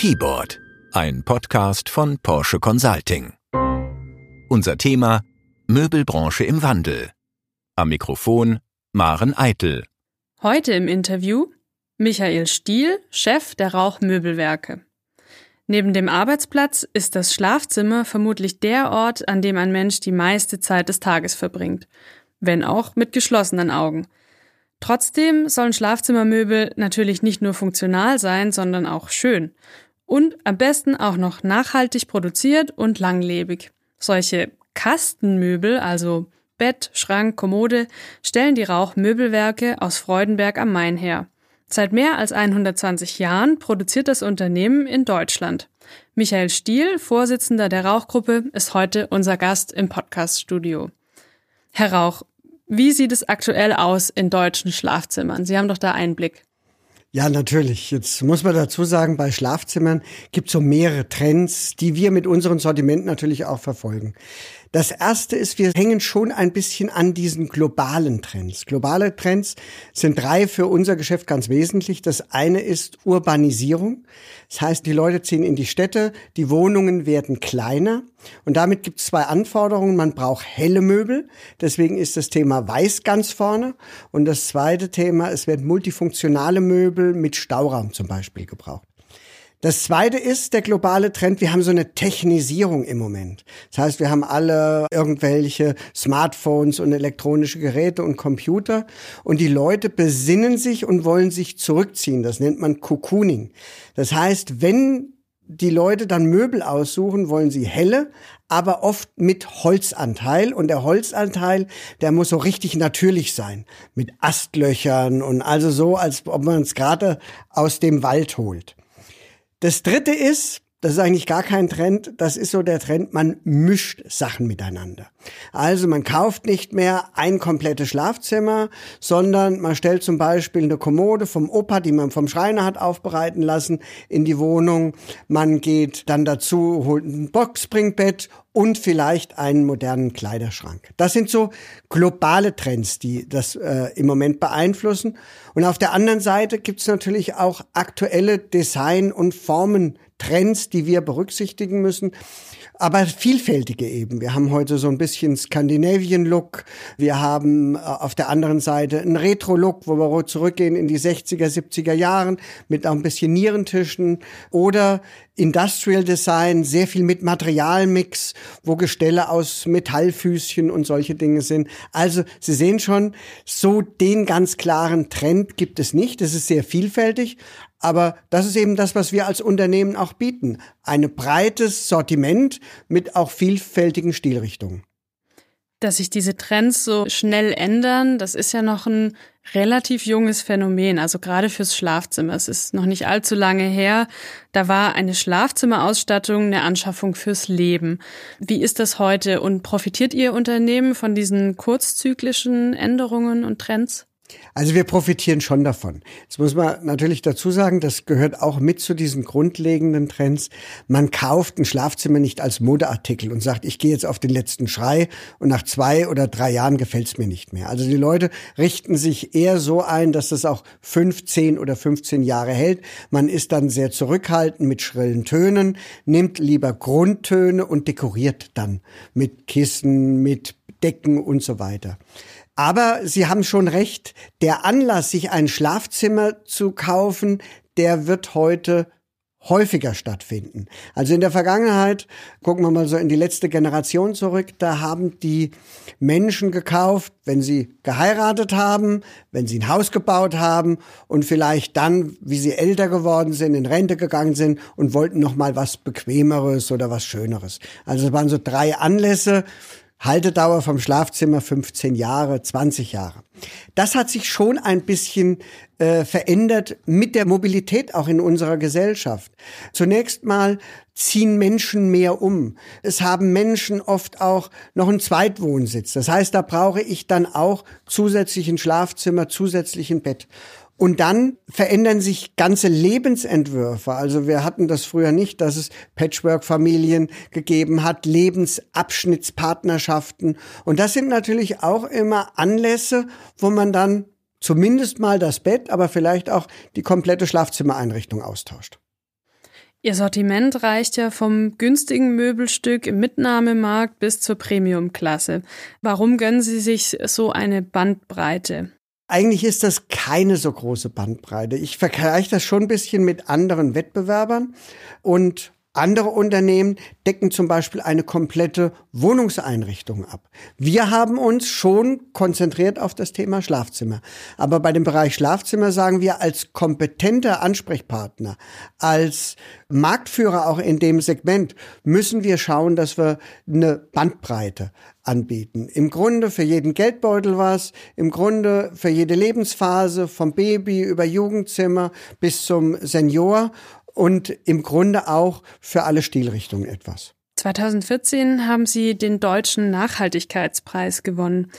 Keyboard, ein Podcast von Porsche Consulting. Unser Thema Möbelbranche im Wandel. Am Mikrofon Maren Eitel. Heute im Interview Michael Stiel, Chef der Rauchmöbelwerke. Neben dem Arbeitsplatz ist das Schlafzimmer vermutlich der Ort, an dem ein Mensch die meiste Zeit des Tages verbringt, wenn auch mit geschlossenen Augen. Trotzdem sollen Schlafzimmermöbel natürlich nicht nur funktional sein, sondern auch schön. Und am besten auch noch nachhaltig produziert und langlebig. Solche Kastenmöbel, also Bett, Schrank, Kommode, stellen die Rauchmöbelwerke aus Freudenberg am Main her. Seit mehr als 120 Jahren produziert das Unternehmen in Deutschland. Michael Stiel, Vorsitzender der Rauchgruppe, ist heute unser Gast im Podcaststudio. Herr Rauch, wie sieht es aktuell aus in deutschen Schlafzimmern? Sie haben doch da Einblick. Ja, natürlich. Jetzt muss man dazu sagen, bei Schlafzimmern gibt es so mehrere Trends, die wir mit unserem Sortiment natürlich auch verfolgen. Das erste ist, wir hängen schon ein bisschen an diesen globalen Trends. Globale Trends sind drei für unser Geschäft ganz wesentlich. Das eine ist Urbanisierung. Das heißt, die Leute ziehen in die Städte, die Wohnungen werden kleiner. Und damit gibt es zwei Anforderungen. Man braucht helle Möbel. Deswegen ist das Thema weiß ganz vorne. Und das zweite Thema, es werden multifunktionale Möbel mit Stauraum zum Beispiel gebraucht. Das zweite ist der globale Trend. Wir haben so eine Technisierung im Moment. Das heißt, wir haben alle irgendwelche Smartphones und elektronische Geräte und Computer und die Leute besinnen sich und wollen sich zurückziehen. Das nennt man Cocooning. Das heißt, wenn die Leute dann Möbel aussuchen, wollen sie helle, aber oft mit Holzanteil. Und der Holzanteil, der muss so richtig natürlich sein. Mit Astlöchern und also so, als ob man es gerade aus dem Wald holt. Das dritte ist, das ist eigentlich gar kein Trend, das ist so der Trend, man mischt Sachen miteinander. Also man kauft nicht mehr ein komplettes Schlafzimmer, sondern man stellt zum Beispiel eine Kommode vom Opa, die man vom Schreiner hat aufbereiten lassen, in die Wohnung. Man geht dann dazu, holt ein Boxspringbett und vielleicht einen modernen Kleiderschrank. Das sind so globale Trends, die das äh, im Moment beeinflussen. Und auf der anderen Seite gibt es natürlich auch aktuelle Design- und Formentrends, die wir berücksichtigen müssen aber vielfältige eben. Wir haben heute so ein bisschen Scandinavian-Look. Wir haben äh, auf der anderen Seite einen Retro-Look, wo wir zurückgehen in die 60er, 70er Jahren mit auch ein bisschen Nierentischen oder Industrial Design, sehr viel mit Materialmix, wo Gestelle aus Metallfüßchen und solche Dinge sind. Also Sie sehen schon, so den ganz klaren Trend gibt es nicht. Es ist sehr vielfältig, aber das ist eben das, was wir als Unternehmen auch bieten. Ein breites Sortiment mit auch vielfältigen Stilrichtungen. Dass sich diese Trends so schnell ändern, das ist ja noch ein relativ junges Phänomen, also gerade fürs Schlafzimmer. Es ist noch nicht allzu lange her. Da war eine Schlafzimmerausstattung eine Anschaffung fürs Leben. Wie ist das heute und profitiert Ihr Unternehmen von diesen kurzzyklischen Änderungen und Trends? Also wir profitieren schon davon. Jetzt muss man natürlich dazu sagen, das gehört auch mit zu diesen grundlegenden Trends. Man kauft ein Schlafzimmer nicht als Modeartikel und sagt, ich gehe jetzt auf den letzten Schrei und nach zwei oder drei Jahren gefällt es mir nicht mehr. Also die Leute richten sich eher so ein, dass das auch fünf, zehn oder 15 Jahre hält. Man ist dann sehr zurückhaltend mit schrillen Tönen, nimmt lieber Grundtöne und dekoriert dann mit Kissen, mit Decken und so weiter. Aber Sie haben schon recht, der Anlass, sich ein Schlafzimmer zu kaufen, der wird heute häufiger stattfinden. Also in der Vergangenheit, gucken wir mal so in die letzte Generation zurück, da haben die Menschen gekauft, wenn sie geheiratet haben, wenn sie ein Haus gebaut haben und vielleicht dann, wie sie älter geworden sind, in Rente gegangen sind und wollten noch mal was bequemeres oder was schöneres. Also es waren so drei Anlässe, Haltedauer vom Schlafzimmer 15 Jahre, 20 Jahre. Das hat sich schon ein bisschen äh, verändert mit der Mobilität auch in unserer Gesellschaft. Zunächst mal ziehen Menschen mehr um. Es haben Menschen oft auch noch einen Zweitwohnsitz. Das heißt, da brauche ich dann auch zusätzlich ein Schlafzimmer, zusätzlich ein Bett. Und dann verändern sich ganze Lebensentwürfe. Also wir hatten das früher nicht, dass es Patchwork-Familien gegeben hat, Lebensabschnittspartnerschaften. Und das sind natürlich auch immer Anlässe, wo man dann zumindest mal das Bett, aber vielleicht auch die komplette Schlafzimmereinrichtung austauscht. Ihr Sortiment reicht ja vom günstigen Möbelstück im Mitnahmemarkt bis zur Premiumklasse. Warum gönnen Sie sich so eine Bandbreite? Eigentlich ist das keine so große Bandbreite. Ich vergleiche das schon ein bisschen mit anderen Wettbewerbern und andere Unternehmen decken zum Beispiel eine komplette Wohnungseinrichtung ab. Wir haben uns schon konzentriert auf das Thema Schlafzimmer. Aber bei dem Bereich Schlafzimmer sagen wir als kompetenter Ansprechpartner, als Marktführer auch in dem Segment müssen wir schauen, dass wir eine Bandbreite anbieten. Im Grunde für jeden Geldbeutel was, im Grunde für jede Lebensphase, vom Baby über Jugendzimmer bis zum Senior und im Grunde auch für alle Stilrichtungen etwas. 2014 haben Sie den deutschen Nachhaltigkeitspreis gewonnen.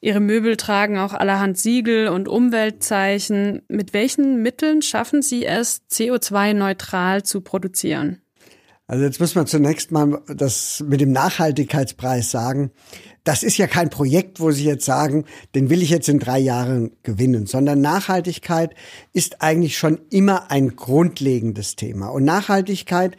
Ihre Möbel tragen auch allerhand Siegel und Umweltzeichen. Mit welchen Mitteln schaffen Sie es, CO2-neutral zu produzieren? Also jetzt muss man zunächst mal das mit dem Nachhaltigkeitspreis sagen. Das ist ja kein Projekt, wo Sie jetzt sagen, den will ich jetzt in drei Jahren gewinnen, sondern Nachhaltigkeit ist eigentlich schon immer ein grundlegendes Thema. Und Nachhaltigkeit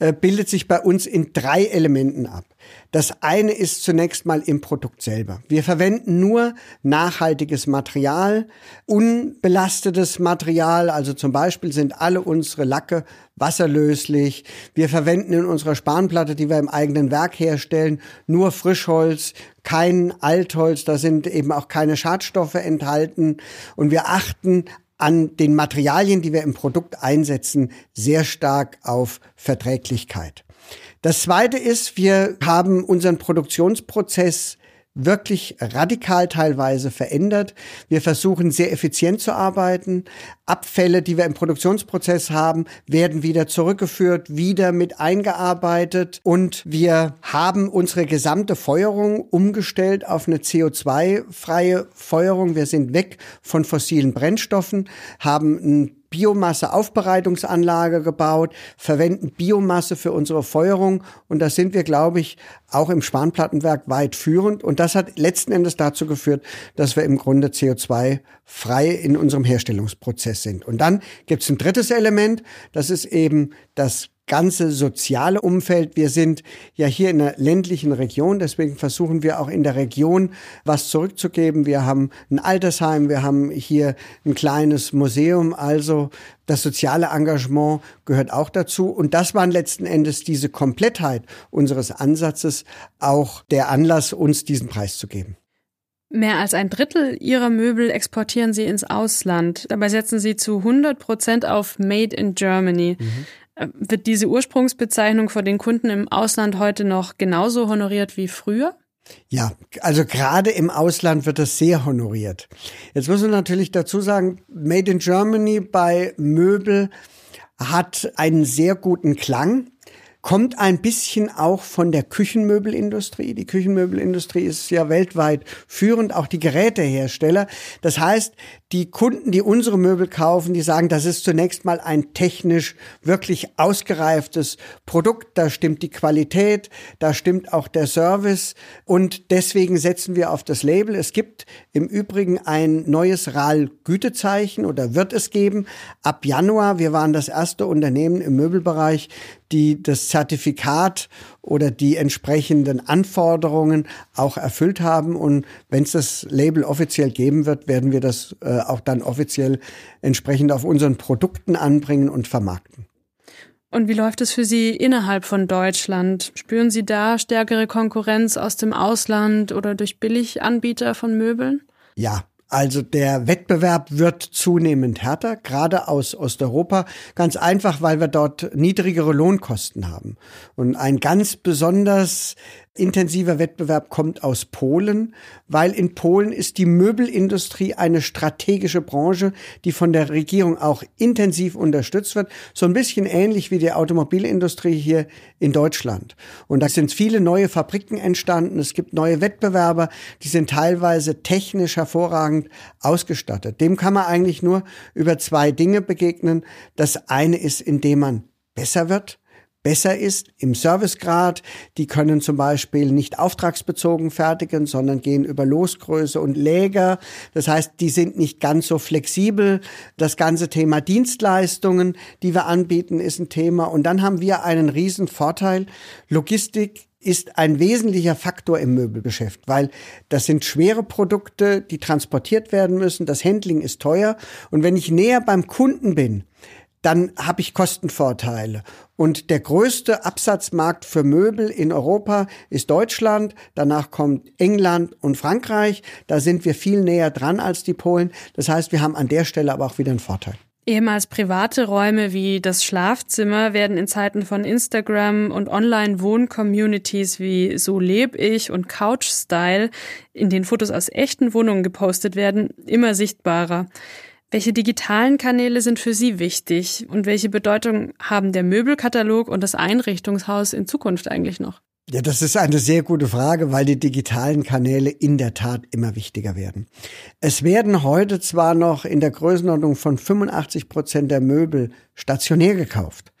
äh, bildet sich bei uns in drei Elementen ab. Das eine ist zunächst mal im Produkt selber. Wir verwenden nur nachhaltiges Material, unbelastetes Material, also zum Beispiel sind alle unsere Lacke wasserlöslich. Wir verwenden in unserer Spanplatte, die wir im eigenen Werk herstellen, nur Frischholz, kein Altholz, da sind eben auch keine Schadstoffe enthalten und wir achten an den Materialien, die wir im Produkt einsetzen, sehr stark auf Verträglichkeit. Das zweite ist, wir haben unseren Produktionsprozess wirklich radikal teilweise verändert. Wir versuchen sehr effizient zu arbeiten. Abfälle, die wir im Produktionsprozess haben, werden wieder zurückgeführt, wieder mit eingearbeitet und wir haben unsere gesamte Feuerung umgestellt auf eine CO2-freie Feuerung. Wir sind weg von fossilen Brennstoffen, haben ein Biomasse-Aufbereitungsanlage gebaut, verwenden Biomasse für unsere Feuerung. Und da sind wir, glaube ich, auch im Spanplattenwerk weit führend. Und das hat letzten Endes dazu geführt, dass wir im Grunde CO2 frei in unserem Herstellungsprozess sind. Und dann gibt es ein drittes Element, das ist eben das ganze soziale Umfeld. Wir sind ja hier in einer ländlichen Region, deswegen versuchen wir auch in der Region was zurückzugeben. Wir haben ein Altersheim, wir haben hier ein kleines Museum, also das soziale Engagement gehört auch dazu. Und das waren letzten Endes diese Komplettheit unseres Ansatzes auch der Anlass, uns diesen Preis zu geben. Mehr als ein Drittel ihrer Möbel exportieren sie ins Ausland. Dabei setzen sie zu 100 Prozent auf Made in Germany. Mhm. Äh, wird diese Ursprungsbezeichnung von den Kunden im Ausland heute noch genauso honoriert wie früher? Ja, also gerade im Ausland wird das sehr honoriert. Jetzt muss man natürlich dazu sagen, Made in Germany bei Möbel hat einen sehr guten Klang kommt ein bisschen auch von der Küchenmöbelindustrie. Die Küchenmöbelindustrie ist ja weltweit führend, auch die Gerätehersteller. Das heißt, die Kunden, die unsere Möbel kaufen, die sagen, das ist zunächst mal ein technisch wirklich ausgereiftes Produkt. Da stimmt die Qualität, da stimmt auch der Service und deswegen setzen wir auf das Label. Es gibt im Übrigen ein neues RAL-Gütezeichen oder wird es geben ab Januar. Wir waren das erste Unternehmen im Möbelbereich, die das Zertifikat oder die entsprechenden Anforderungen auch erfüllt haben. Und wenn es das Label offiziell geben wird, werden wir das äh, auch dann offiziell entsprechend auf unseren Produkten anbringen und vermarkten. Und wie läuft es für Sie innerhalb von Deutschland? Spüren Sie da stärkere Konkurrenz aus dem Ausland oder durch Billiganbieter von Möbeln? Ja, also der Wettbewerb wird zunehmend härter, gerade aus Osteuropa, ganz einfach, weil wir dort niedrigere Lohnkosten haben. Und ein ganz besonders intensiver Wettbewerb kommt aus Polen, weil in Polen ist die Möbelindustrie eine strategische Branche, die von der Regierung auch intensiv unterstützt wird, so ein bisschen ähnlich wie die Automobilindustrie hier in Deutschland. Und da sind viele neue Fabriken entstanden, es gibt neue Wettbewerber, die sind teilweise technisch hervorragend ausgestattet. Dem kann man eigentlich nur über zwei Dinge begegnen. Das eine ist, indem man besser wird, besser ist im Servicegrad. Die können zum Beispiel nicht auftragsbezogen fertigen, sondern gehen über Losgröße und Läger. Das heißt, die sind nicht ganz so flexibel. Das ganze Thema Dienstleistungen, die wir anbieten, ist ein Thema. Und dann haben wir einen riesen Vorteil. Logistik ist ein wesentlicher Faktor im Möbelgeschäft, weil das sind schwere Produkte, die transportiert werden müssen. Das Handling ist teuer. Und wenn ich näher beim Kunden bin, dann habe ich Kostenvorteile. Und der größte Absatzmarkt für Möbel in Europa ist Deutschland. Danach kommt England und Frankreich. Da sind wir viel näher dran als die Polen. Das heißt, wir haben an der Stelle aber auch wieder einen Vorteil. Ehemals private Räume wie das Schlafzimmer werden in Zeiten von Instagram und Online-Wohn-Communities wie So leb ich und Couch Style, in denen Fotos aus echten Wohnungen gepostet werden, immer sichtbarer. Welche digitalen Kanäle sind für Sie wichtig und welche Bedeutung haben der Möbelkatalog und das Einrichtungshaus in Zukunft eigentlich noch? Ja, das ist eine sehr gute Frage, weil die digitalen Kanäle in der Tat immer wichtiger werden. Es werden heute zwar noch in der Größenordnung von 85 Prozent der Möbel stationär gekauft,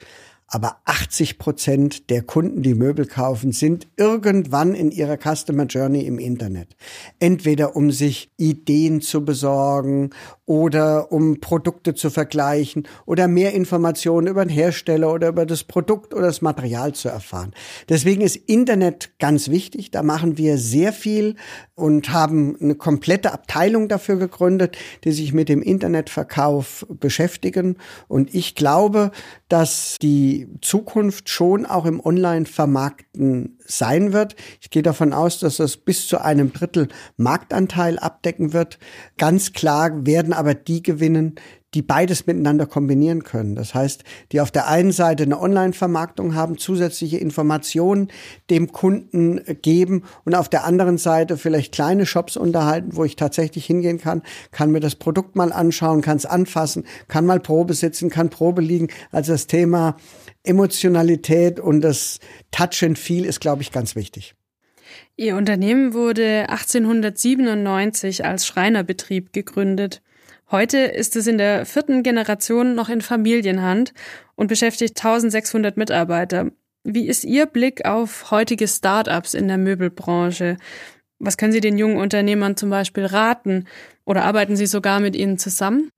aber 80 Prozent der Kunden, die Möbel kaufen, sind irgendwann in ihrer Customer Journey im Internet. Entweder um sich Ideen zu besorgen oder um Produkte zu vergleichen oder mehr Informationen über den Hersteller oder über das Produkt oder das Material zu erfahren. Deswegen ist Internet ganz wichtig. Da machen wir sehr viel und haben eine komplette Abteilung dafür gegründet, die sich mit dem Internetverkauf beschäftigen. Und ich glaube, dass die Zukunft schon auch im Online-Vermarkten sein wird. Ich gehe davon aus, dass das bis zu einem Drittel Marktanteil abdecken wird. Ganz klar werden aber die gewinnen, die beides miteinander kombinieren können. Das heißt, die auf der einen Seite eine Online-Vermarktung haben, zusätzliche Informationen dem Kunden geben und auf der anderen Seite vielleicht kleine Shops unterhalten, wo ich tatsächlich hingehen kann, kann mir das Produkt mal anschauen, kann es anfassen, kann mal Probe sitzen, kann Probe liegen. Also das Thema Emotionalität und das Touch and Feel ist, glaube ich, ganz wichtig. Ihr Unternehmen wurde 1897 als Schreinerbetrieb gegründet. Heute ist es in der vierten Generation noch in Familienhand und beschäftigt 1600 Mitarbeiter. Wie ist Ihr Blick auf heutige Start-ups in der Möbelbranche? Was können Sie den jungen Unternehmern zum Beispiel raten? Oder arbeiten Sie sogar mit ihnen zusammen?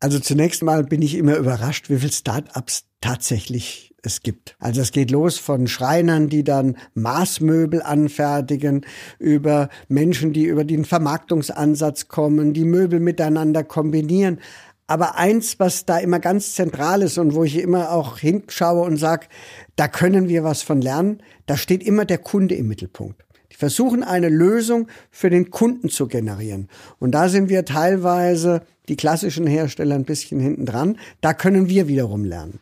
Also zunächst mal bin ich immer überrascht, wie viele Start-ups tatsächlich es gibt. Also es geht los von Schreinern, die dann Maßmöbel anfertigen, über Menschen, die über den Vermarktungsansatz kommen, die Möbel miteinander kombinieren. Aber eins, was da immer ganz zentral ist und wo ich immer auch hinschaue und sage, da können wir was von lernen, da steht immer der Kunde im Mittelpunkt. Die versuchen eine Lösung für den Kunden zu generieren. Und da sind wir teilweise die klassischen Hersteller ein bisschen hinten dran. Da können wir wiederum lernen.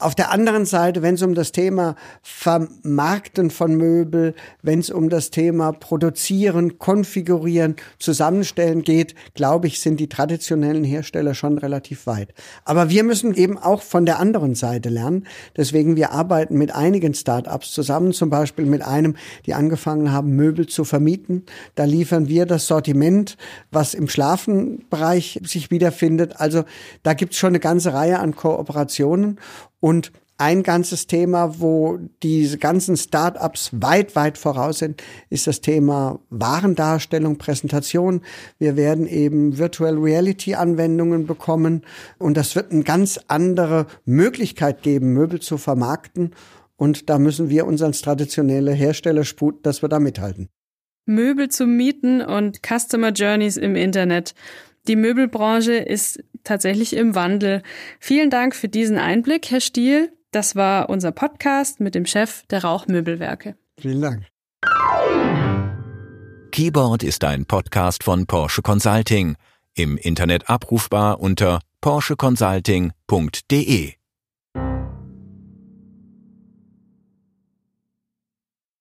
Auf der anderen Seite, wenn es um das Thema Vermarkten von Möbel, wenn es um das Thema Produzieren, Konfigurieren, Zusammenstellen geht, glaube ich, sind die traditionellen Hersteller schon relativ weit. Aber wir müssen eben auch von der anderen Seite lernen. Deswegen wir arbeiten mit einigen Startups zusammen, zum Beispiel mit einem, die angefangen haben, Möbel zu vermieten. Da liefern wir das Sortiment, was im Schlafenbereich sich wiederfindet. Also da gibt es schon eine ganze Reihe an Kooperationen. Und ein ganzes Thema, wo diese ganzen Startups weit, weit voraus sind, ist das Thema Warendarstellung, Präsentation. Wir werden eben Virtual Reality Anwendungen bekommen und das wird eine ganz andere Möglichkeit geben, Möbel zu vermarkten. Und da müssen wir uns als traditionelle Hersteller sputen, dass wir da mithalten. Möbel zu mieten und Customer Journeys im Internet. Die Möbelbranche ist tatsächlich im Wandel. Vielen Dank für diesen Einblick, Herr Stiel. Das war unser Podcast mit dem Chef der Rauchmöbelwerke. Vielen Dank. Keyboard ist ein Podcast von Porsche Consulting. Im Internet abrufbar unter porscheconsulting.de.